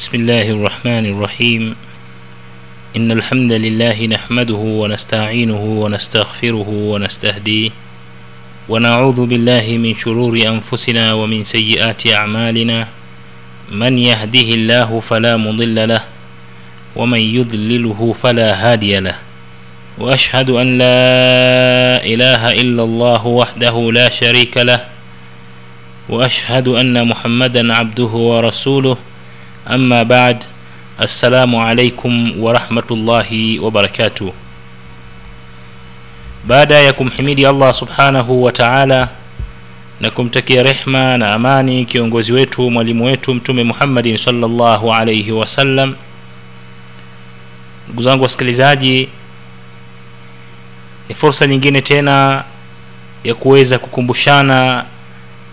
بسم الله الرحمن الرحيم. إن الحمد لله نحمده ونستعينه ونستغفره ونستهديه ونعوذ بالله من شرور أنفسنا ومن سيئات أعمالنا. من يهده الله فلا مضل له ومن يضلله فلا هادي له. وأشهد أن لا إله إلا الله وحده لا شريك له. وأشهد أن محمدا عبده ورسوله. أما بعد السلام عليكم ورحمة الله وبركاته baada ya kumhimidi allah subhanahu wa taala na kumtakia rehma na amani kiongozi wetu mwalimu wetu mtume muhammadin salllahu alaihi wasallam ndugu zangu wasikilizaji ni fursa nyingine tena ya kuweza kukumbushana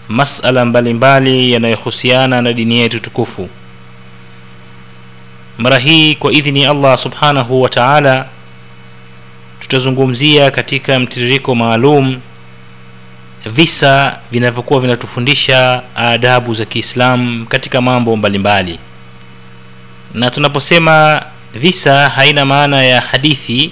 masala mbalimbali yanayohusiana na dini yetu tukufu mara hii kwa idhini ya allah subhanahu wa taala tutazungumzia katika mtiririko maalum visa vinavyokuwa vinatufundisha adabu za kiislamu katika mambo mbalimbali mbali. na tunaposema visa haina maana ya hadithi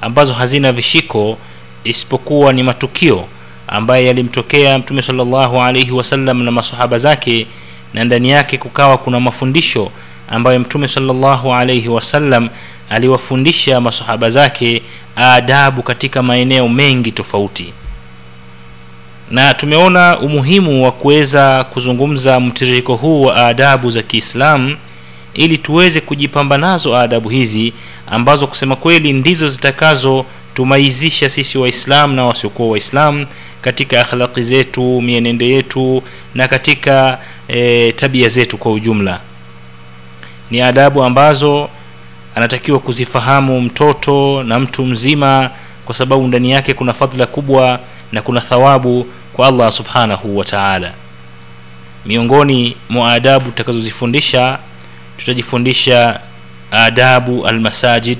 ambazo hazina vishiko isipokuwa ni matukio ambaye yalimtokea mtume salllahu alaihi wasallam na masahaba zake na ndani yake kukawa kuna mafundisho ambayo mtume salllahu alaihi wasallam aliwafundisha masahaba zake adabu katika maeneo mengi tofauti. Na tumeona umuhimu wa kuweza kuzungumza mtiririko huu wa adabu za kiislamu ili tuweze kujipamba nazo adabu hizi ambazo kusema kweli ndizo zitakazotumaizisha sisi waislamu na wasiokuwa waislamu katika akhlaqi zetu mienendo yetu na katika e, tabia zetu kwa ujumla ni adabu ambazo anatakiwa kuzifahamu mtoto na mtu mzima kwa sababu ndani yake kuna fadhila kubwa na kuna thawabu kwa allah subhanahu wa taala. Miongoni mwa adabu tutakazozifundisha tutajifundisha adabu almasajid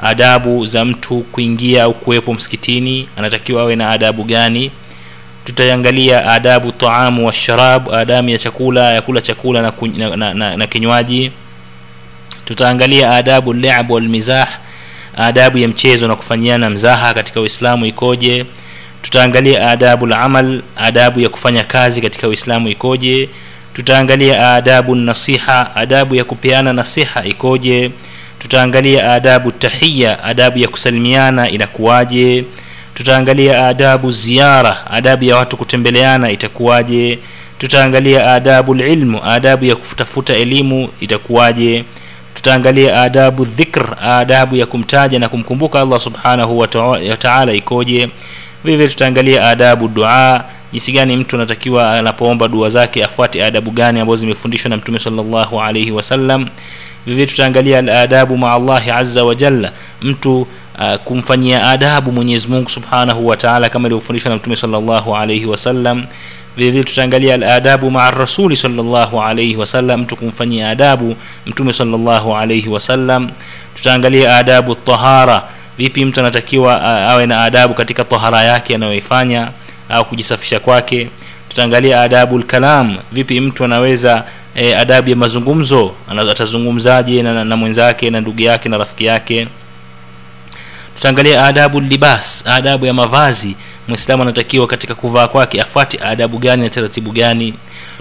adabu za mtu kuingia au kuwepo msikitini anatakiwa awe na adabu gani? Tutaangalia adabu taamu washarab adamu ya chakula ya kula chakula na, na, na, na, na kinywaji tutaangalia adabu lab walmizah adabu ya mchezo na kufanyiana mzaha katika uislamu ikoje. Tutaangalia adabu lamal adabu ya kufanya kazi katika uislamu ikoje. Tutaangalia adabu nasiha adabu ya kupeana nasiha ikoje. Tutaangalia adabu tahiya adabu ya kusalimiana inakuwaje. Tutaangalia adabu ziara adabu ya watu kutembeleana itakuwaje. Tutaangalia adabu lilmu adabu ya kutafuta elimu itakuwaje tutaangalia adabu dhikr adabu ya kumtaja na kumkumbuka allah subhanahu wa taala ikoje. Vilevile tutaangalia adabu dua jinsi gani mtu anatakiwa anapoomba dua zake afuate adabu gani ambazo zimefundishwa na mtume salllahu alaihi wasallam vivyo tutaangalia aladabu maa allahi aza wajalla mtu uh, kumfanyia adabu mwenyezi mungu subhanahu wataala kama ilivyofundishwa na mtume salllahu alaihi wasallam vilevile tutaangalia aladabu maa rasuli salllahu alaihi wasallam mtu kumfanyia adabu mtume salllahu alaihi wasallam tutaangalia adabu tahara vipi mtu anatakiwa awe na adabu katika tahara yake anayoifanya au kujisafisha kwake. Tutaangalia adabu lkalam vipi mtu anaweza e, adabu ya mazungumzo atazungumzaje na, na, na mwenzake na ndugu yake na rafiki yake tutaangalia adabu libas adabu ya mavazi. Mwislamu anatakiwa katika kuvaa kwake afuate adabu gani na taratibu gani.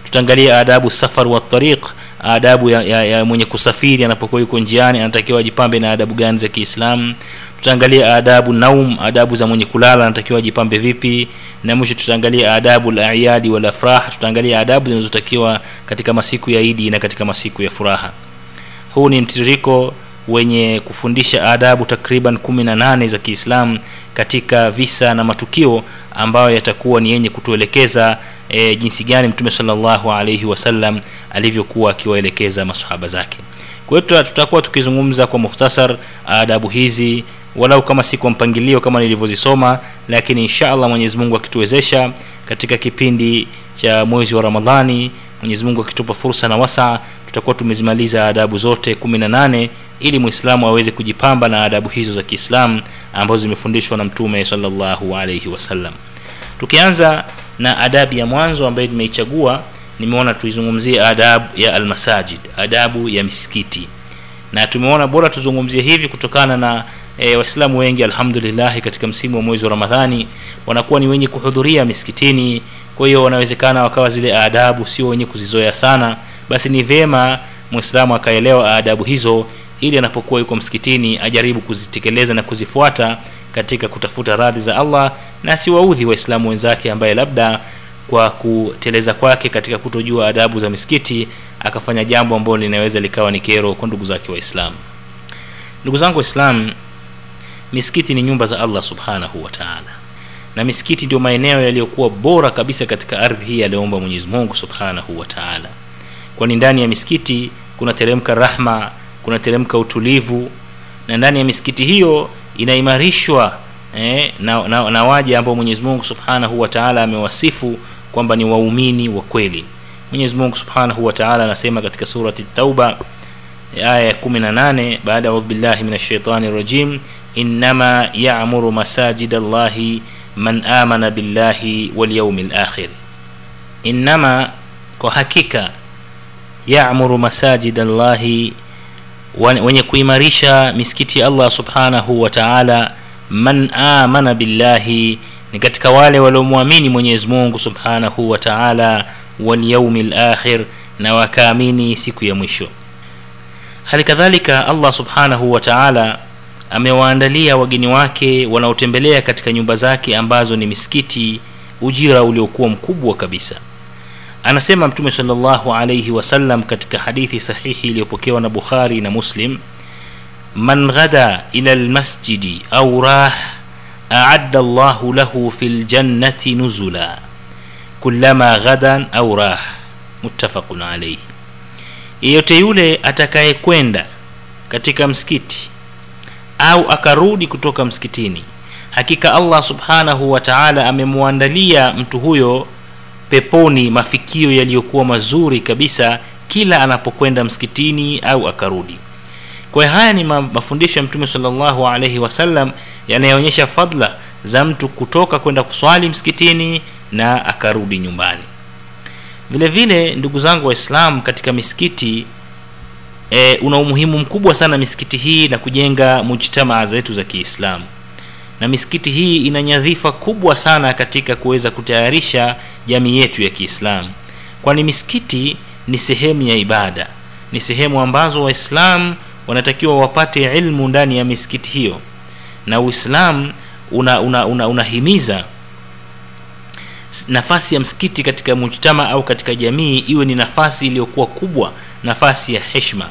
Tutaangalia adabu safar wa adabu ya, ya, ya mwenye kusafiri anapokuwa yuko njiani anatakiwa ajipambe na adabu gani za kiislamu. Tutaangalia adabu naum adabu za mwenye kulala anatakiwa ajipambe vipi. Na mwisho tutaangalia adabu layadi walafrah tutaangalia adabu zinazotakiwa katika masiku ya idi na katika masiku ya furaha. Huu ni mtiririko wenye kufundisha adabu takriban kumi na nane za kiislamu katika visa na matukio ambayo yatakuwa ni yenye kutuelekeza e, jinsi gani mtume salllahu alaihi wasallam alivyokuwa akiwaelekeza masahaba zake. Kwa hiyo tutakuwa tukizungumza kwa mukhtasar adabu hizi walau kama si kwa mpangilio kama nilivyozisoma lakini insha allah mwenyezi akituwezesha katika kipindi cha mwezi wa ramadhani mwenyezi mungu akitupa fursa na wasaa tutakuwa tumezimaliza adabu zote kumi na nane ili mwislamu aweze kujipamba na adabu hizo za kiislamu ambazo zimefundishwa na mtume salllahu alaihi wasallam. Tukianza na adabu ya mwanzo ambayo nimeichagua nimeona tuizungumzie adabu ya almasajid adabu ya misikiti. Na tumeona bora tuzungumzie hivi kutokana na e, waislamu wengi alhamdulillah katika msimu wa mwezi wa ramadhani wanakuwa ni wenye kuhudhuria misikitini. Kwa hiyo wanawezekana wakawa zile adabu sio wenye kuzizoea sana basi ni vyema mwislamu akaelewa adabu hizo ili anapokuwa yuko msikitini ajaribu kuzitekeleza na kuzifuata katika kutafuta radhi za allah na asiwaudhi waislamu wenzake ambaye labda kwa kuteleza kwake katika kutojua adabu za misikiti akafanya jambo ambalo linaweza likawa ni kero kwa ndugu zake waislamu. Ndugu zangu waislamu misikiti ni nyumba za allah subhanahu wataala na misikiti ndio maeneo yaliyokuwa bora kabisa katika ardhi hii aliyoumba mwenyezi mungu subhanahu wa taala kwani ndani ya misikiti kunateremka rahma kunateremka utulivu. Na ndani ya misikiti hiyo inaimarishwa eh, na, na, na waja ambao mwenyezi mungu subhanahu wa taala amewasifu kwamba ni waumini wa kweli. Mwenyezi mungu subhanahu wa taala anasema katika surati tauba aya ya 18 baada ya billahi min ashaitani rajim innama yamuru masajid allahi man amana billahi walyaumi lakhir innama kwa hakika yamuru masajid allahi wenye kuimarisha misikiti ya allah subhanahu wa taala man amana billahi ni katika wale waliomwamini mwenyezi mungu subhanahu wa taala walyaumi lakhir na wakaamini siku ya mwisho. Hali kadhalika allah subhanahu wa taala amewaandalia wageni wake wanaotembelea katika nyumba zake ambazo ni misikiti ujira uliokuwa mkubwa kabisa anasema mtume salllahu alaihi wasallam katika hadithi sahihi iliyopokewa na bukhari na muslim man ghada ila lmasjidi au rah aadda llahu lahu fi ljannati nuzula kulama ghadan au rah. Muttafaqun alaihi yeyote yule atakayekwenda katika msikiti au akarudi kutoka msikitini hakika allah subhanahu wa taala amemwandalia mtu huyo peponi mafikio yaliyokuwa mazuri kabisa kila anapokwenda msikitini au akarudi. Kwa haya ni mafundisho ya mtume salllahu alaihi wasallam yanayoonyesha fadla za mtu kutoka kwenda kuswali msikitini na akarudi nyumbani. Vile vile ndugu zangu waislam katika misikiti e, una umuhimu mkubwa sana misikiti hii na kujenga mujtamaa zetu za kiislamu na misikiti hii ina nyadhifa kubwa sana katika kuweza kutayarisha jamii yetu ya kiislamu. Kwani misikiti ni sehemu ya ibada ni sehemu ambazo waislamu wanatakiwa wapate ilmu ndani ya misikiti hiyo. Na uislamu unahimiza una, una, una nafasi ya msikiti katika mujtama au katika jamii iwe ni nafasi iliyokuwa kubwa nafasi ya heshma.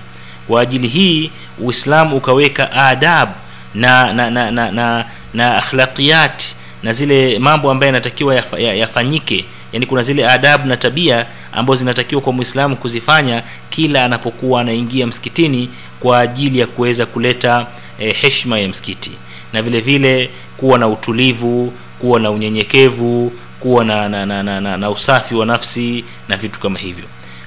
Kwa ajili hii uislamu ukaweka adab na na na na, na, na akhlaqiyat na zile mambo ambayo yanatakiwa yaf, yafanyike. Yani kuna zile adabu na tabia ambazo zinatakiwa kwa mwislamu kuzifanya kila anapokuwa anaingia msikitini kwa ajili ya kuweza kuleta eh, heshma ya msikiti. Na vile vile kuwa na utulivu kuwa na unyenyekevu kuwa na, na, na, na, na, na usafi wa nafsi na vitu kama hivyo.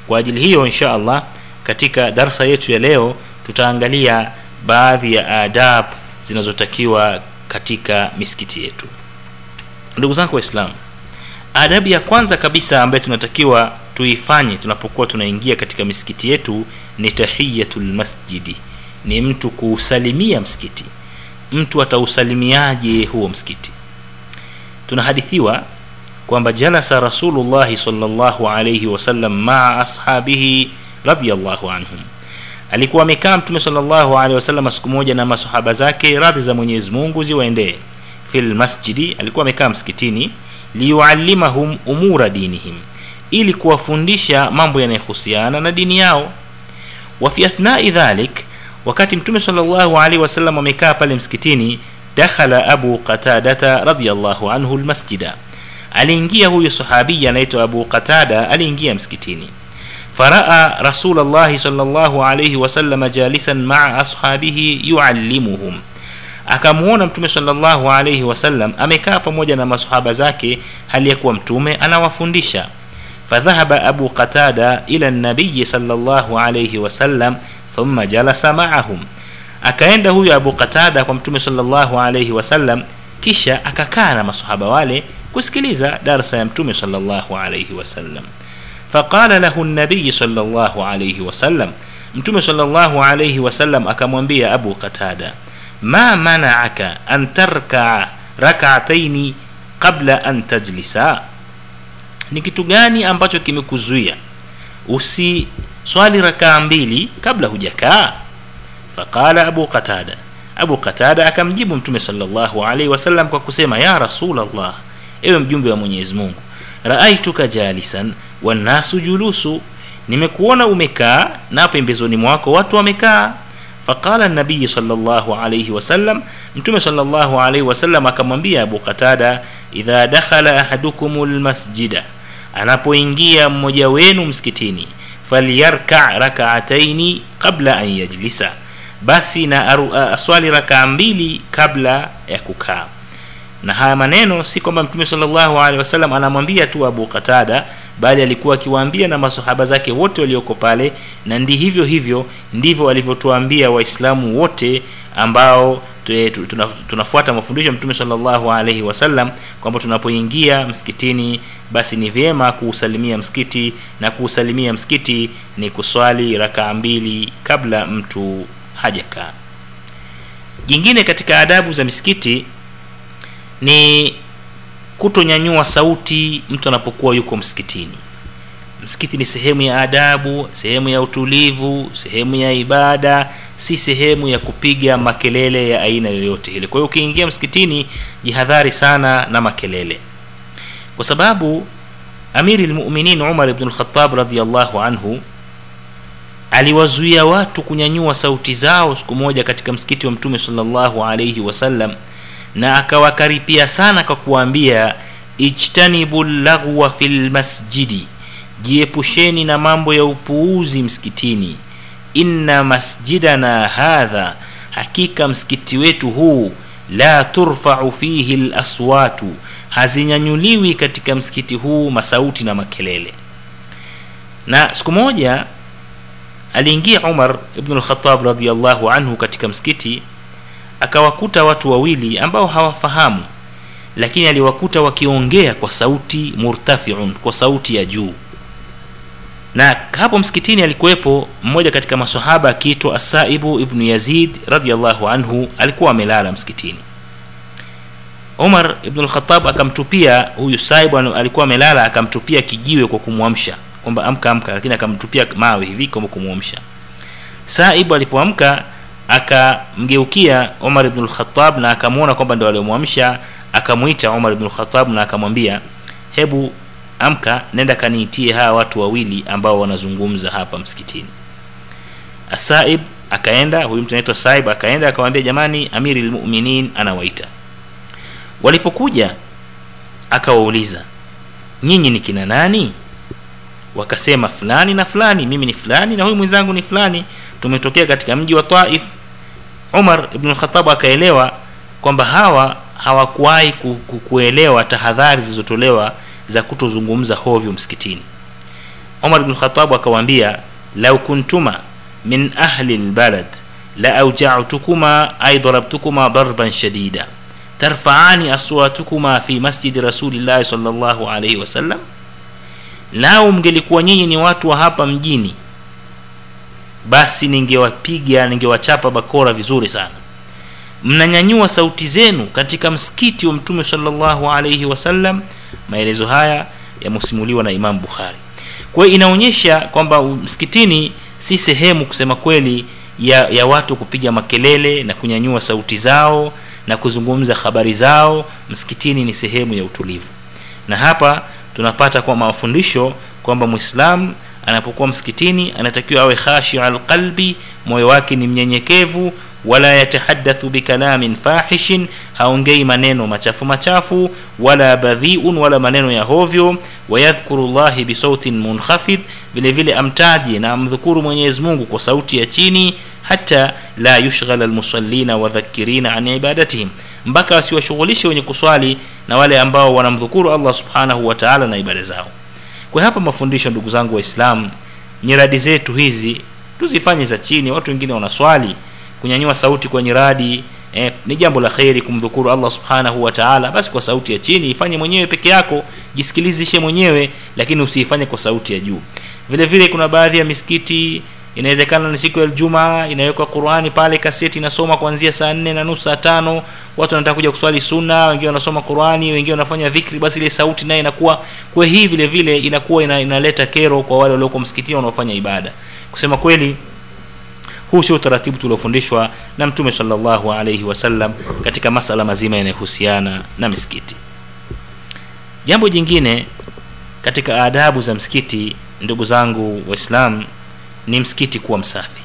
Kwa ajili hiyo insha allah katika darsa yetu ya leo tutaangalia baadhi ya adab zinazotakiwa katika misikiti yetu. Ndugu zangu waislamu adabu ya kwanza kabisa ambayo tunatakiwa tuifanye tunapokuwa tunaingia katika misikiti yetu ni tahiyatul masjidi. Ni mtu kuusalimia msikiti. Mtu atausalimiaje huo msikiti? Tunahadithiwa kwamba jalasa rasulullahi salllahu alaihi wasallam maa ashabihi radiallahu anhum alikuwa amekaa mtume salllahu alehi wasallam siku moja na masahaba zake radhi za mwenyezi mungu ziwaendee. Fi lmasjidi alikuwa amekaa msikitini liyuallimahum umura dinihim ili kuwafundisha mambo yanayohusiana na dini yao. Wa fi athnai dhalik wakati mtume salllahu alaihi wasallam amekaa pale msikitini dakhala abu qatadata radiallahu anhu lmasjida aliingia huyo sahabiya anaitwa abu qatada aliingia msikitini faraa rasulllahi salllahu alaihi wasalama jalisan maa ashabihi yuallimuhum. Akamuona mtume salllahu alaihi wasallam amekaa pamoja na masahaba zake hali ya kuwa mtume anawafundisha. Fadhahaba abu qatada ila nabiyi salllahu alaihi wasallam thumma jalasa maahum. Akaenda huyo abu qatada kwa mtume salllahu alaihi wasallam kisha akakaa na masahaba wale kusikiliza darsa ya mtume salllahu alaihi wasallam faqala lahu nabiyi salllahu alaihi wasallam mtume salllahu alaihi wasallam akamwambia abu qatada ma manaaka an tarkaa rakataini qabla an tajlisa? Ni kitu gani ambacho kimekuzuia? Usiswali rakaa mbili kabla hujakaa. Faqala abu qatada. Abu qatada akamjibu mtume salllahu alaihi wasallam kwa kusema ya rasulllah ewe mjumbe wa mwenyezi mungu raaituka jalisan wannasu julusu nimekuona umekaa na pembezoni mwako watu wamekaa. Faqala nabiyi salllahu alaihi wasallam mtume salllahu alaihi wasallam akamwambia abu qatada idha dakhala ahadukum lmasjida anapoingia mmoja wenu msikitini falyarka rakaataini qabla an yajlisa basi na aswali rakaa mbili kabla ya kukaa na haya maneno si kwamba mtume salllahu alehi wasallam anamwambia tu abu qatada bali alikuwa akiwaambia na masahaba zake wote walioko pale na ndi hivyo hivyo ndivyo walivyotuambia waislamu wote ambao tunafuata mafundisho ya mtume salllahu alaihi wasallam kwamba tunapoingia msikitini basi ni vyema kuusalimia msikiti na kuusalimia msikiti ni kuswali rakaa mbili kabla mtu hajakaa. Jingine katika adabu za misikiti ni kutonyanyua sauti mtu anapokuwa yuko msikitini. Msikiti ni sehemu ya adabu sehemu ya utulivu sehemu ya ibada si sehemu ya kupiga makelele ya aina yoyote ile. Kwa hiyo ukiingia msikitini jihadhari sana na makelele. Kwa sababu amiri lmuminin umar ibn lkhatab radiallahu anhu aliwazuia watu kunyanyua sauti zao siku moja katika msikiti wa mtume salllahu alaihi wasallam na akawakaripia sana kwa kuwaambia ijtanibu llaghwa fi lmasjidi jiepusheni na mambo ya upuuzi msikitini. Inna masjidana hadha hakika msikiti wetu huu la turfau fihi laswatu hazinyanyuliwi katika msikiti huu masauti na makelele. Na siku moja aliingia umar ibnu lkhatab radiallahu anhu katika msikiti akawakuta watu wawili ambao hawafahamu lakini aliwakuta wakiongea kwa sauti murtafiun kwa sauti ya juu. Na hapo msikitini alikuwepo mmoja katika masahaba akiitwa asaibu ibnu yazid radiallahu anhu alikuwa amelala msikitini. Umar ibnu lkhatab akamtupia huyu saibu alikuwa amelala akamtupia kijiwe kwa kumwamsha kwamba amka amka lakini akamtupia mawe hivi kwamba kumwamsha. Saibu alipoamka akamgeukia umar ibnu lkhatab na akamwona kwamba ndo aliomwamsha. Akamwita umar ibnu lkhatab na akamwambia hebu amka nenda kaniitie hawa watu wawili ambao wanazungumza hapa msikitini. Asaib akaenda huyu mtu anaitwa saib akaenda akamwambia jamani amiri lmuminin anawaita. Walipokuja akawauliza nyinyi ni kina nani? Wakasema fulani na fulani mimi ni fulani na huyu mwenzangu ni fulani. Tumetokea katika mji wa taif umar ibnu lkhatab akaelewa kwamba hawa hawakuwahi ku, ku, kuelewa tahadhari zilizotolewa za kutozungumza hovyo msikitini. Umar ibnu lkhatabu akawaambia lau kuntuma min ahli lbalad la aujautukuma ay darabtukuma darban shadida. Tarfaani aswatukuma fi masjidi rasulillahi sal llahu alaihi wasallam lau mngelikuwa nyinyi ni watu wa hapa mjini basi ningewapiga ningewachapa bakora vizuri sana. Mnanyanyua sauti zenu katika msikiti wa mtume salllahu alaihi wasallam maelezo haya yamusimuliwa na imam bukhari. Kwa hiyo inaonyesha kwamba msikitini si sehemu kusema kweli ya, ya watu kupiga makelele na kunyanyua sauti zao na kuzungumza habari zao. Msikitini ni sehemu ya utulivu. Na hapa tunapata kwa mafundisho kwamba mwislam anapokuwa msikitini anatakiwa awe khashia alqalbi moyo wake ni mnyenyekevu wala yatahadathu bikalamin fahishin haongei maneno machafu machafu wala badhiun wala maneno ya hovyo wayadhkuru llahi bisautin munkhafidh vile vile amtaje na amdhukuru mwenyezi mungu kwa sauti ya chini hata la yushghala almusallina wadhakirina an ibadatihim. Mpaka wasiwashughulishe wenye kuswali na wale ambao wanamdhukuru allah subhanahu wa taala na ibada zao kwa hapa mafundisho ndugu zangu waislamu nyiradi zetu hizi tuzifanye za chini. Watu wengine wanaswali kunyanyua sauti kwenye radi eh, ni jambo la kheri kumdhukuru allah subhanahu wataala basi kwa sauti ya chini ifanye mwenyewe peke yako jisikilizishe mwenyewe lakini usiifanye kwa sauti ya juu. Vile vile kuna baadhi ya misikiti inawezekana ni siku ya Ijumaa inawekwa Qur'ani pale, kaseti inasoma kuanzia saa nne na nusu saa tano. Watu wanataka kuja kuswali sunna, wengine wanasoma Qur'ani, wengine wanafanya dhikri, basi ile sauti naye inakuwa kwa hii vile vile inakuwa ina, inaleta kero kwa wale walioko msikitini wanaofanya ibada. Kusema kweli, huu sio utaratibu tuliofundishwa na Mtume sallallahu alayhi wasallam katika masala mazima yanayohusiana na misikiti. Jambo jingine katika adabu za msikiti, ndugu zangu Waislamu, ni msikiti kuwa msafi.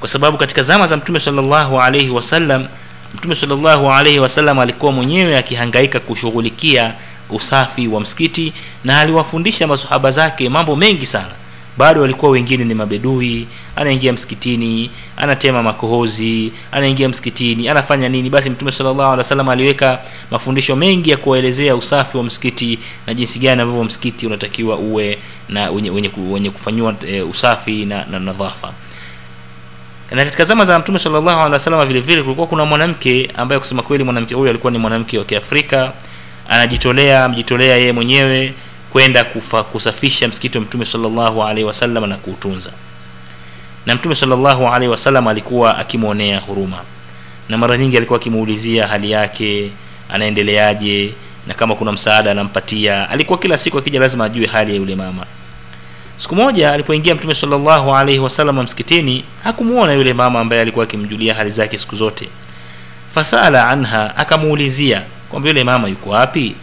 Kwa sababu katika zama za mtume sallallahu alaihi wasallam mtume sallallahu alaihi wasallam alikuwa mwenyewe akihangaika kushughulikia usafi wa msikiti na aliwafundisha masahaba zake mambo mengi sana bado walikuwa wengine ni mabedui anaingia msikitini anatema makohozi anaingia msikitini anafanya nini? Basi mtume wasallam aliweka mafundisho mengi ya kuwaelezea usafi wa msikiti na jinsi gani ambavyo msikiti unatakiwa uwe na wenye, wenye, wenye kufanyiwa e, usafi na, na nadhafa. Na katika zama za mtume wasallam vile vile kulikuwa kuna mwanamke ambaye kusema kweli mwanamke huyu alikuwa ni mwanamke wa Kiafrika anajitolea amejitolea yeye mwenyewe kwenda kusafisha msikiti wa mtume sallallahu alaihi wasallam na kuutunza. Na mtume sallallahu alaihi wasallam alikuwa akimwonea huruma. Na mara nyingi alikuwa akimuulizia hali yake anaendeleaje na kama kuna msaada anampatia. Alikuwa kila siku akija lazima ajue hali ya yule mama. Siku moja alipoingia mtume sallallahu alaihi wasallam msikitini hakumuona yule mama ambaye alikuwa akimjulia hali zake siku zote. Fasala anha akamuulizia kwamba yule mama yuko wapi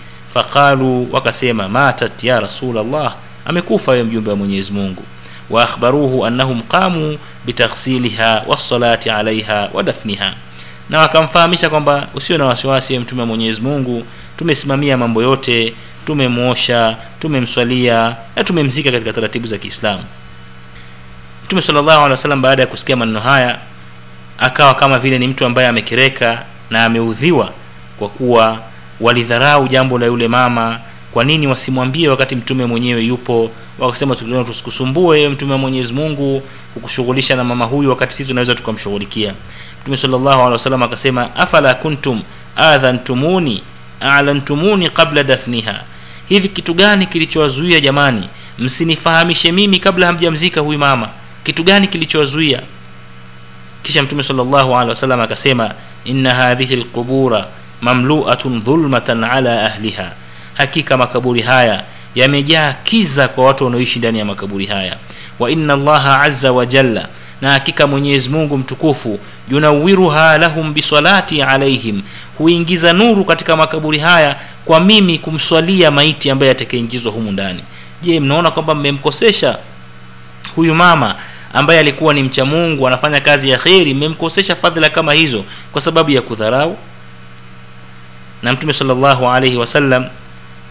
faqalu wakasema matat ya rasulallah amekufa yo mjumbe wa mwenyezi mungu. Waakhbaruhu annahum qamu bitaghsiliha wassalati alaiha wa dafniha. Na wakamfahamisha kwamba usio na wasiwasi ye mtume wa mwenyezi mungu tumesimamia mambo yote tumemwosha tumemswalia na tumemzika katika taratibu za kiislamu. Mtume wasallam baada ya kusikia maneno haya akawa kama vile ni mtu ambaye amekereka na ameudhiwa kwa kuwa walidharau jambo la yule mama. Kwa nini wasimwambie wakati mtume mwenyewe yupo? Wakasema tuliona tusikusumbue mtume wa mwenyezi mungu kukushughulisha na mama huyu wakati sisi tunaweza tukamshughulikia. Mtume wasallam akasema afala kuntum adhantumuni alantumuni qabla dafniha? Hivi kitu gani kilichowazuia jamani? Msinifahamishe mimi kabla hamjamzika huyu mama. Kitu gani kilichowazuia? Kisha mtume wasallam akasema inna hadhihi alqubura mamluatun dhulmatan ala ahliha. Hakika makaburi haya yamejaa kiza kwa watu wanaoishi ndani ya makaburi haya. Wa inna allaha azza wa na hakika mwenyezi mungu mtukufu yunawiruha lahum bisalati alaihim huingiza nuru katika makaburi haya kwa mimi kumswalia maiti ambaye atakayeingizwa humu ndani. Je mnaona kwamba mmemkosesha huyu mama ambaye alikuwa ni mcha mungu anafanya kazi ya kheri? Mmemkosesha fadhila kama hizo kwa sababu ya kudharau na mtume sallallahu alaihi wasallam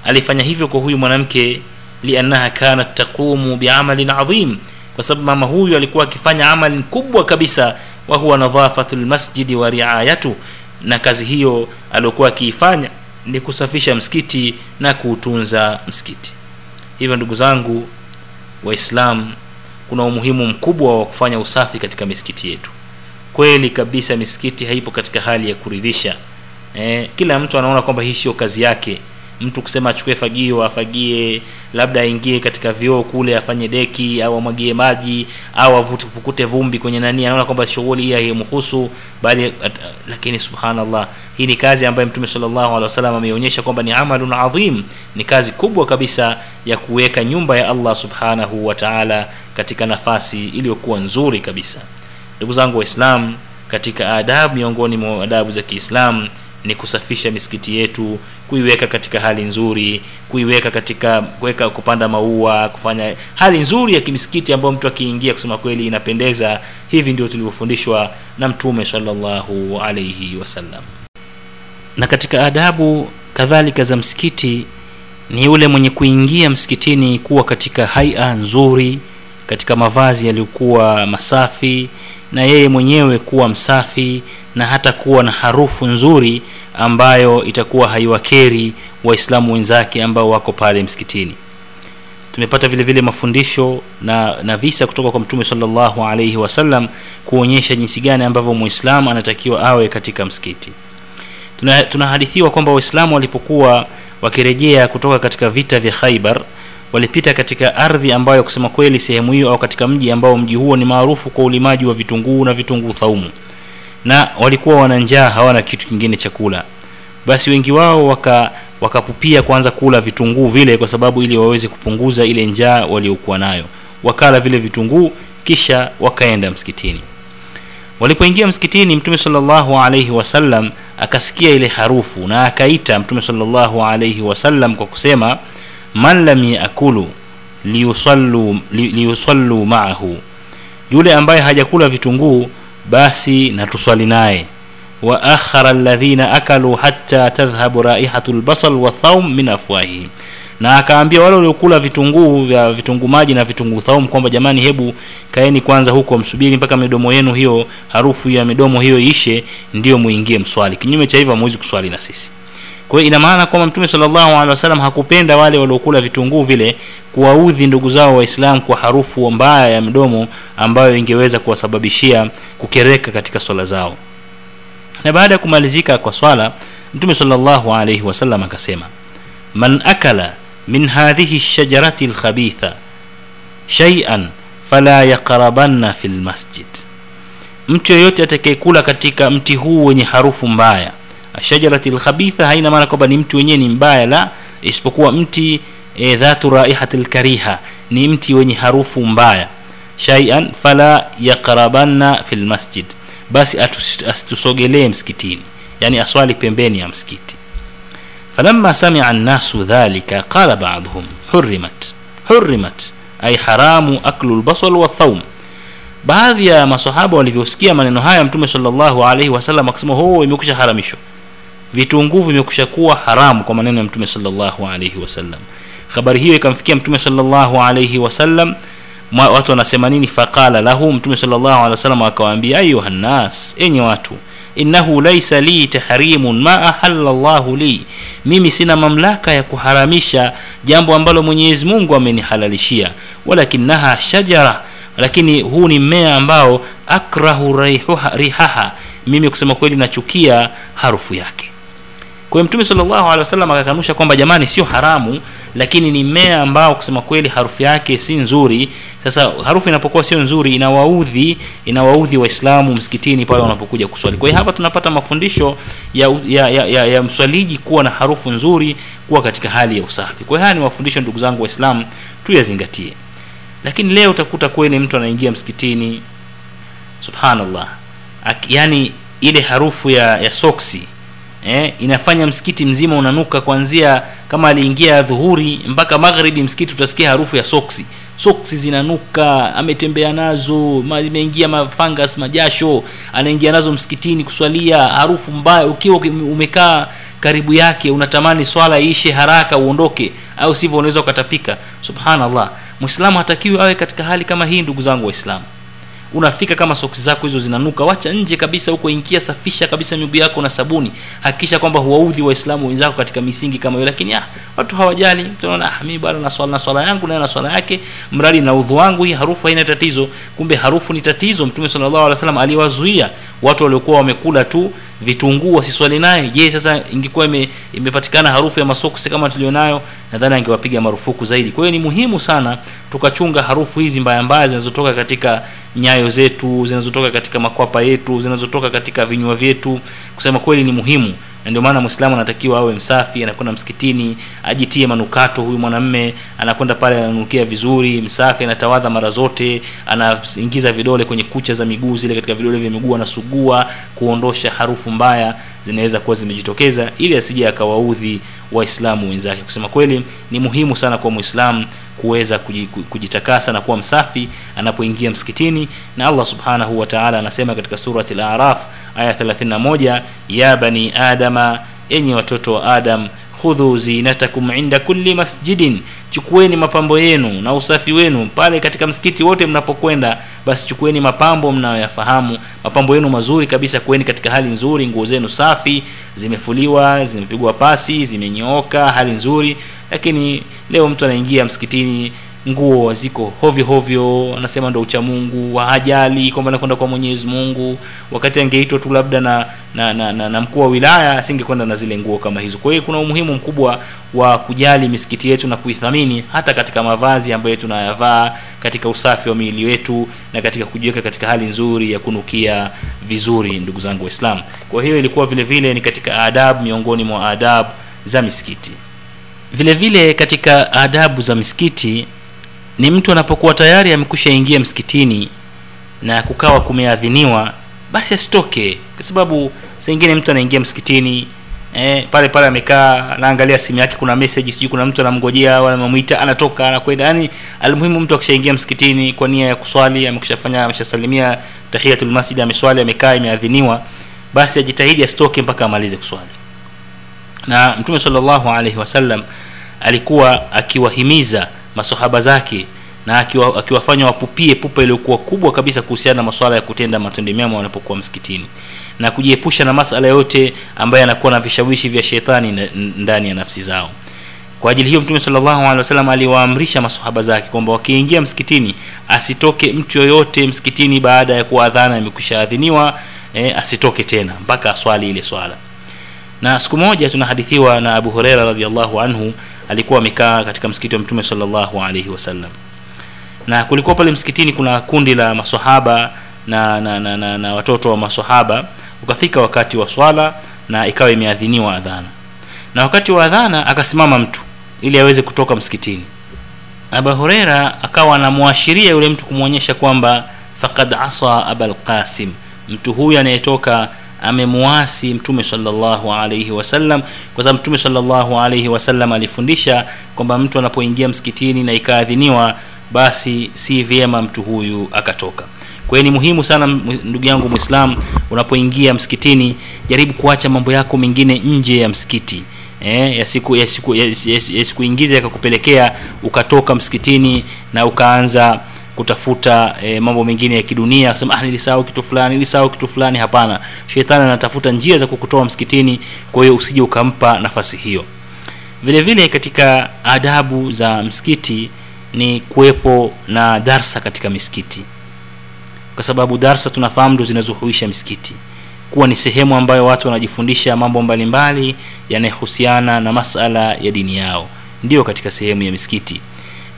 alifanya hivyo kwa huyu mwanamke liannaha kanat taqumu biamalin adhim kwa sababu mama huyu alikuwa akifanya amali kubwa kabisa wa huwa nadhafatu lmasjidi wa riayatu. Na kazi hiyo aliyokuwa akiifanya ni kusafisha msikiti na kuutunza msikiti. Hivyo ndugu zangu waislam kuna umuhimu mkubwa wa kufanya usafi katika misikiti yetu. Kweli kabisa misikiti haipo katika hali ya kuridhisha eh, kila mtu anaona kwamba hii sio kazi yake. Mtu kusema achukue fagio afagie labda aingie katika vioo kule afanye deki au amwagie maji au avute pukute vumbi kwenye nani anaona kwamba shughuli hii haimhusu bali at, lakini subhanallah hii ni kazi ambayo mtume sallallahu alaihi wasallam ameonyesha kwamba ni amalun adhim ni kazi kubwa kabisa ya kuweka nyumba ya Allah subhanahu wa ta'ala katika nafasi iliyokuwa nzuri kabisa. Ndugu zangu waislam katika adabu miongoni mwa adabu za kiislamu ni kusafisha misikiti yetu kuiweka katika hali nzuri kuiweka katika kuweka kupanda maua kufanya hali nzuri ya kimisikiti ambayo mtu akiingia kusema kweli inapendeza. Hivi ndio tulivyofundishwa na mtume sallallahu alaihi wasallam. Na katika adabu kadhalika za msikiti ni yule mwenye kuingia msikitini kuwa katika haia nzuri katika mavazi yaliyokuwa masafi na yeye mwenyewe kuwa msafi na hata kuwa na harufu nzuri ambayo itakuwa haiwakeri waislamu wenzake ambao wako pale msikitini. Tumepata vile vile mafundisho na, na visa kutoka kwa mtume salllahu alaihi wasallam kuonyesha jinsi gani ambavyo mwislamu anatakiwa awe katika msikiti. Tuna- tunahadithiwa kwamba waislamu walipokuwa wakirejea kutoka katika vita vya khaibar walipita katika ardhi ambayo kusema kweli sehemu hiyo au katika mji ambao mji huo ni maarufu kwa ulimaji wa vitunguu na vitunguu thaumu na walikuwa wana njaa hawana kitu kingine cha kula. Basi wengi wao waka wakapupia kuanza kula vitunguu vile kwa sababu ili waweze kupunguza ile njaa waliokuwa nayo. Wakala vile vitunguu kisha wakaenda msikitini. Walipoingia msikitini mtume salllahu alaihi wasallam akasikia ile harufu na akaita mtume salllahu alaihi wasallam kwa kusema man lam yakulu liyusallu, li, maahu. Yule ambaye hajakula vitunguu basi na tuswali naye. Wa akhara alladhina akalu hatta tadhhabu raihatu lbasal wathaum min afwahihim na akaambia wale waliokula vitunguu vya vitunguu maji na vitunguu thaum kwamba jamani hebu kaeni kwanza huko msubiri mpaka midomo yenu hiyo harufu ya midomo hiyo ishe ndiyo muingie mswali. Kinyume cha hivyo hamuwezi kuswali na sisi kwa hiyo ina maana kwamba mtume sallallahu alaihi wasallam hakupenda wale waliokula vitunguu vile kuwaudhi ndugu zao waislamu kwa harufu mbaya ya mdomo ambayo ingeweza kuwasababishia kukereka katika swala zao. Na baada ya kumalizika kwa swala mtume sallallahu alaihi wasallam akasema man akala min hadhihi shajarati lkhabitha shay'an fala yaqrabanna fi lmasjid mtu yoyote atakayekula katika mti huu wenye harufu mbaya shajarati lkhabitha haina maana kwamba ni mti wenyewe ni mbaya la isipokuwa mti e, dhatu raihati lkariha ni mti wenye harufu mbaya. Shaian fala yaqrabanna fi lmasjid basi asitusogelee msikitini yani aswali pembeni ya msikiti. Falamma samia nnasu dhalika qala baduhum hurimat hurimat ay haramu aklu lbasal wathaum baadhi ya masahaba walivyosikia maneno haya mtume sallallahu alaihi wasallam akasema ho imekusha haramishwa vitunguu vimekusha kuwa haramu kwa maneno ya mtume sallallahu habari hiyo ikamfikia mtume sallallahu watu wanasema nini? Faqala lahu mtume sallallahu akawaambia ayuha enyi watu innahu laisa li tahrimun ma ahalla llahu li. Mimi sina mamlaka ya kuharamisha jambo ambalo mwenyezi mungu amenihalalishia. Walakinaha shajara lakini huu ni mmea ambao akrahu rihaha. Mimi kusema kweli nachukia harufu yake kwa mtume sallallahu alaihi wasallam akakanusha kwamba jamani sio haramu lakini ni mmea ambao kusema kweli harufu yake si nzuri. Sasa harufu inapokuwa sio nzuri inawaudhi inawaudhi waislamu msikitini pale wanapokuja kuswali. Kwa hiyo hapa tunapata mafundisho ya, ya, ya, ya, ya mswaliji kuwa na harufu nzuri kuwa katika hali ya usafi. Kwa hiyo haya ni mafundisho ndugu zangu waislamu tuyazingatie. Lakini leo utakuta kweli mtu anaingia msikitini subhanallah yani ile harufu ya, ya soksi eh, inafanya msikiti mzima unanuka kuanzia kama aliingia dhuhuri mpaka magharibi msikiti utasikia harufu ya soksi. Soksi zinanuka ametembea nazo imeingia mafangas majasho anaingia nazo msikitini kuswalia harufu mbaya. Ukiwa umekaa karibu yake unatamani swala iishe haraka uondoke au sivyo unaweza ukatapika. Subhanallah. Mwislamu hatakiwi awe katika hali kama hii ndugu zangu waislamu unafika kama soksi zako hizo zinanuka wacha nje kabisa huko ingia safisha kabisa miguu yako na sabuni. Hakikisha kwamba huwaudhi waislamu wenzako katika misingi kama hiyo. Lakini ah, watu hawajali. Tunaona ah, mimi bado na swala na swala yangu naye na swala yake. Mradi na udhu wangu hii harufu haina tatizo. Kumbe harufu ni tatizo. Mtume sallallahu alaihi wasallam aliwazuia watu waliokuwa wamekula tu vitunguu wasiswali naye. Je sasa ingekuwa ime, imepatikana harufu ya masokse kama tulionayo nadhani angewapiga marufuku zaidi. Kwa hiyo ni muhimu sana tukachunga harufu hizi mbaya mbaya zinazotoka katika nyayo zetu zinazotoka katika makwapa yetu zinazotoka katika vinywa vyetu. Kusema kweli ni muhimu na ndio maana mwislamu anatakiwa awe msafi anakwenda msikitini ajitie manukato huyu mwanamme anakwenda pale ananukia vizuri msafi anatawadha mara zote anaingiza vidole kwenye kucha za miguu zile katika vidole vya miguu anasugua kuondosha harufu mbaya zinaweza kuwa zimejitokeza ili asije akawaudhi waislamu wenzake. Kusema kweli ni muhimu sana kwa mwislamu kuweza kujitakasa na kuwa msafi anapoingia msikitini. Na allah subhanahu wa taala anasema katika surati laraf aya 31 ya bani adama enyi watoto wa adam khudhu zinatakum inda kulli masjidin. Chukueni mapambo yenu na usafi wenu pale katika msikiti wote mnapokwenda basi chukueni mapambo mnayoyafahamu. Mapambo yenu mazuri kabisa kueni katika hali nzuri nguo zenu safi zimefuliwa zimepigwa pasi zimenyooka hali nzuri. Lakini leo mtu anaingia msikitini nguo ziko hovyo hovyo anasema ndo uchamungu hajali kwamba anakwenda kwa mwenyezi mungu. Wakati angeitwa tu labda na na, na, na, na mkuu wa wilaya asingekwenda na zile nguo kama hizo. Kwa hiyo kuna umuhimu mkubwa wa kujali misikiti yetu na kuithamini hata katika mavazi ambayo tunayavaa katika usafi wa miili wetu na katika kujiweka katika hali nzuri ya kunukia vizuri ndugu zangu waislamu. Kwa hiyo ilikuwa vile vile ni katika adabu miongoni mwa adabu za misikiti. Vile vile katika adabu za misikiti ni mtu anapokuwa tayari amekusha ingia msikitini na kukawa kumeadhiniwa basi asitoke kwa sababu saa mtu anaingia msikitini eh, pale pale amekaa anaangalia simu yake kuna message sijui kuna mtu anamngojea au anamwita anatoka anakwenda. Yani almuhimu mtu akishaingia msikitini kwa nia ya kuswali amekishafanya ameshasalimia tahiyatul masjid ameswali amekaa imeadhiniwa basi ajitahidi asitoke mpaka amalize kuswali. Na mtume sallallahu alaihi wasallam alikuwa akiwahimiza masahaba zake na akiwa, akiwafanya wapupie pupa iliyokuwa kubwa kabisa kuhusiana na masuala ya kutenda matendo mema wanapokuwa msikitini na kujiepusha na masala yote ambayo yanakuwa na vishawishi vya shetani ndani ya nafsi zao. Kwa ajili hiyo mtume sallallahu aliwaamrisha masahaba zake kwamba wakiingia msikitini asitoke mtu yoyote msikitini baada ya kuwa adhana imekwisha adhiniwa eh, asitoke tena mpaka aswali ile swala na siku moja tunahadithiwa na abu hureira radiallahu anhu alikuwa amekaa katika msikiti wa mtume sallallahu alaihi wasallam na kulikuwa pale msikitini kuna kundi la masahaba na na, na, na, na watoto wa masahaba ukafika wakati wa swala na ikawa imeadhiniwa adhana. Na wakati wa adhana akasimama mtu ili aweze kutoka msikitini. Abu hureira akawa anamwashiria yule mtu kumwonyesha kwamba fakad asa aba lqasim mtu huyu anayetoka amemuasi mtume sallallahu alaihi wasallam kwa sababu mtume sallallahu alaihi wasallam alifundisha kwamba mtu anapoingia msikitini na ikaadhiniwa basi si vyema mtu huyu akatoka. Kwa hiyo ni muhimu sana ndugu yangu mwislam unapoingia msikitini jaribu kuacha mambo yako mengine nje ya msikiti eh, yasiku yasiku yasiku yakakupelekea ukatoka msikitini na ukaanza kutafuta e, mambo mengine ya kidunia kusema ah, nilisahau kitu fulani nilisahau kitu fulani. Hapana. Shetani anatafuta njia za kukutoa msikitini kwa hiyo usije ukampa nafasi hiyo. Vile vile katika adabu za msikiti ni kuwepo na darsa katika misikiti. Kwa sababu darsa tunafahamu ndo zinazohuisha misikiti. Kuwa ni sehemu ambayo watu wanajifundisha mambo mbalimbali yanayohusiana na masala ya dini yao. Ndiyo katika sehemu ya misikiti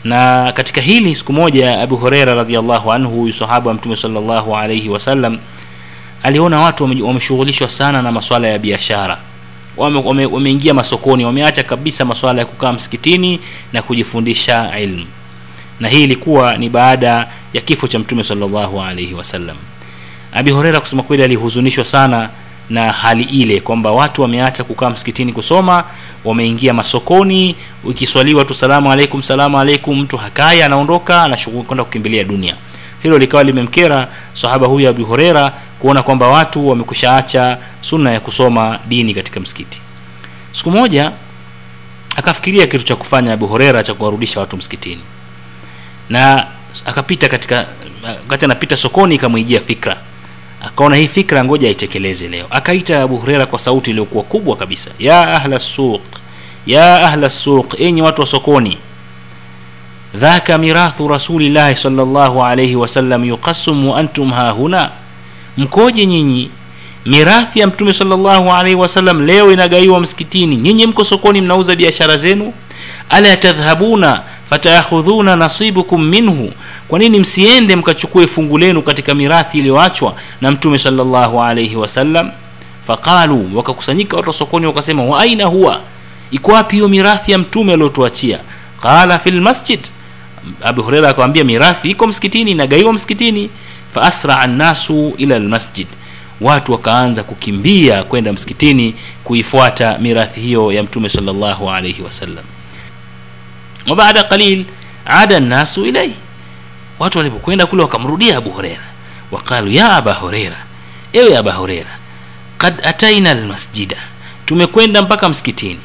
na katika hili siku moja abu hureira radiallahu anhu huyu sahaba wa mtume salllahu alaihi wasallam aliona watu wameshughulishwa sana na maswala ya biashara. Wameingia wame, wame masokoni wameacha kabisa maswala ya kukaa msikitini na kujifundisha ilmu. Na hii ilikuwa ni baada ya kifo cha mtume salllahu alaihi wasallam abi hureira kusema kweli alihuzunishwa sana na hali ile kwamba watu wameacha kukaa msikitini kusoma wameingia masokoni ikiswaliwa tu salamu alaikum salamu alaikum mtu hakaya anaondoka anashughuli kwenda kukimbilia dunia. Hilo likawa limemkera sahaba huyu Abu horera kuona kwamba watu wamekushaacha sunna ya kusoma dini katika msikiti. Siku moja akafikiria kitu cha kufanya abu horera cha kuwarudisha watu msikitini. Na akapita katika wakati anapita sokoni ikamwijia fikra akaona hii fikra ngoja aitekeleze leo. Akaita abu hurera kwa sauti iliyokuwa kubwa kabisa ya ahla suq ya ahla suq enyi watu wa sokoni. Dhaka mirathu rasulillahi salllahu alaihi wasallam yuqasum wa antum hahuna. Mkoje nyinyi? Mirathi ya mtume salllahu alaihi wasallam leo inagaiwa msikitini. Nyinyi mko sokoni mnauza biashara zenu ala tadhhabuna fatayakhudhuna nasibukum minhu kwa nini msiende mkachukue fungu lenu katika mirathi iliyoachwa na mtume salllahu alaihi wasallam? Faqalu wakakusanyika watu wa sokoni wakasema wa aina huwa? Iko wapi hiyo mirathi ya mtume aliyotuachia qala fi lmasjid abu hureira akawambia mirathi iko msikitini inagaiwa msikitini. Faasraa nnasu ila lmasjid watu wakaanza kukimbia kwenda msikitini kuifuata mirathi hiyo ya mtume salllahu alaihi wasallam wabaada qalil ada nnasu ilaihi. Watu walipokwenda kule wakamrudia abu hureira waqalu ya aba hureira ewe aba hureira kad ataina almasjida tumekwenda mpaka msikitini.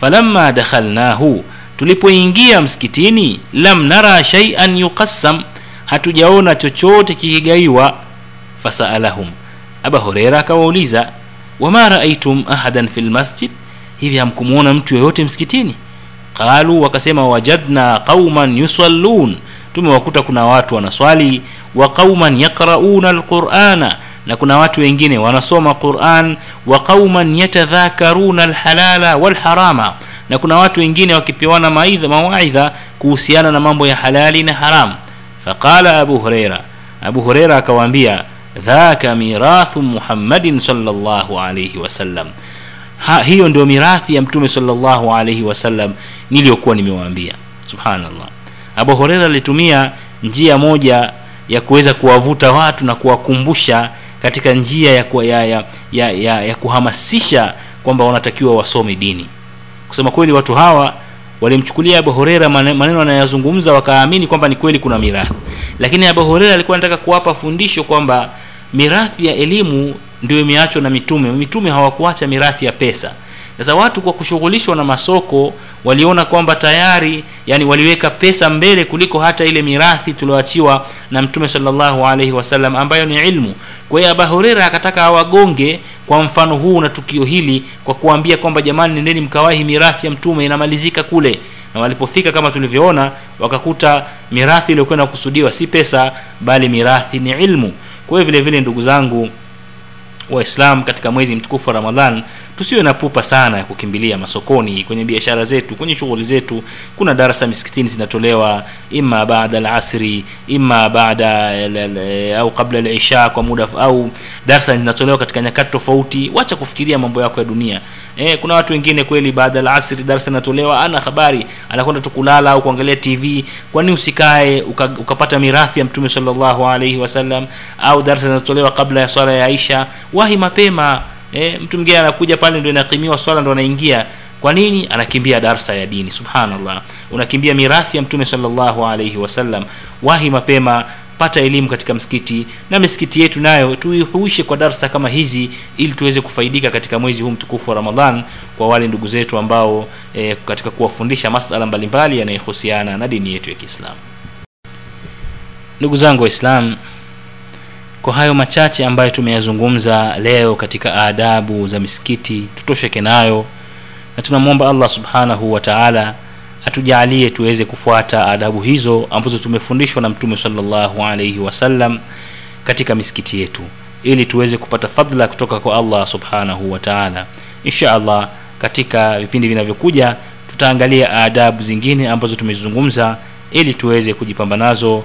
Falamma dakhalnahu tulipoingia msikitini lam nara shaian yuqassam hatujaona chochote kikigaiwa. Fasaalahum. Aba hureira akawauliza wama raaitum ahadan fi lmasjid hivi hamkumwona mtu yoyote msikitini qalu wakasema wajadna qauman yusallun. Tumewakuta kuna watu wanaswali wa qauman yaqrauna alqurana. Na kuna watu wengine wanasoma quran wa qauman yatadhakaruna alhalala walharama. Na kuna watu wengine wakipewana mawaidha kuhusiana na mambo ya halali na haram. Faqala abu hureira abu hureira akawaambia dhaka mirathu muhammadin sallallahu alayhi wasallam ha, hiyo ndio mirathi ya mtume sallallahu alaihi wasallam niliyokuwa nimewaambia. Subhanallah. Abu horera alitumia njia moja ya kuweza kuwavuta watu na kuwakumbusha katika njia ya, ku, ya, ya, ya, ya, ya kuhamasisha kwamba wanatakiwa wasome dini. Kusema kweli watu hawa walimchukulia abu horera maneno anayazungumza wakaamini kwamba ni kweli kuna mirathi. Lakini abu horera alikuwa anataka kuwapa fundisho kwamba mirathi ya elimu ndio imeachwa na mitume. Mitume hawakuacha mirathi ya pesa. Sasa watu kwa kushughulishwa na masoko waliona kwamba tayari yani waliweka pesa mbele kuliko hata ile mirathi tulioachiwa na mtume sallallahu alaihi wasallam ambayo ni ilmu. Kwa hiyo abu akataka awagonge kwa mfano huu na tukio hili kwa kuambia kwamba jamani nendeni mkawahi mirathi ya mtume inamalizika kule. Na walipofika kama tulivyoona wakakuta mirathi iliyokuwa inakusudiwa si pesa bali mirathi ni ilmu. Kwa hiyo vile vile ndugu zangu waislam katika mwezi mtukufu wa ramadhan tusiwe na pupa sana ya kukimbilia masokoni kwenye biashara zetu kwenye shughuli zetu. Kuna darasa miskitini zinatolewa ima baada alasri ima baada au kabla lisha kwa muda au darsa zinatolewa katika nyakati tofauti. Wacha kufikiria mambo yako ya dunia. E, kuna watu wengine kweli baada alasri darasa inatolewa ana habari anakwenda tu kulala au kuangalia tv kwani usikae uka, ukapata mirathi ya mtume sallallahu alaihi wasallam au darsa zinatolewa kabla ya swala ya aisha? Wahi mapema e, mtu mwingine anakuja pale ndo inakimiwa swala ndo anaingia. Kwa nini? Anakimbia darsa ya dini subhanallah. Unakimbia mirathi ya mtume sallallahu alaihi wasallam. Wahi mapema pata elimu katika msikiti. Na misikiti yetu nayo tuihuishe kwa darsa kama hizi ili tuweze kufaidika katika mwezi huu mtukufu wa ramadhan kwa wale ndugu zetu ambao e, katika kuwafundisha masala mbalimbali yanayohusiana na dini yetu ya kiislamu. Ndugu zangu waislam kwa hayo machache ambayo tumeyazungumza leo katika adabu za misikiti tutosheke nayo na tunamwomba allah subhanahu wa taala atujalie tuweze kufuata adabu hizo ambazo tumefundishwa na mtume salllahu alaihi wasallam katika misikiti yetu ili tuweze kupata fadla kutoka kwa allah subhanahu wa taala. Insha allah katika vipindi vinavyokuja tutaangalia adabu zingine ambazo tumezizungumza ili tuweze kujipamba nazo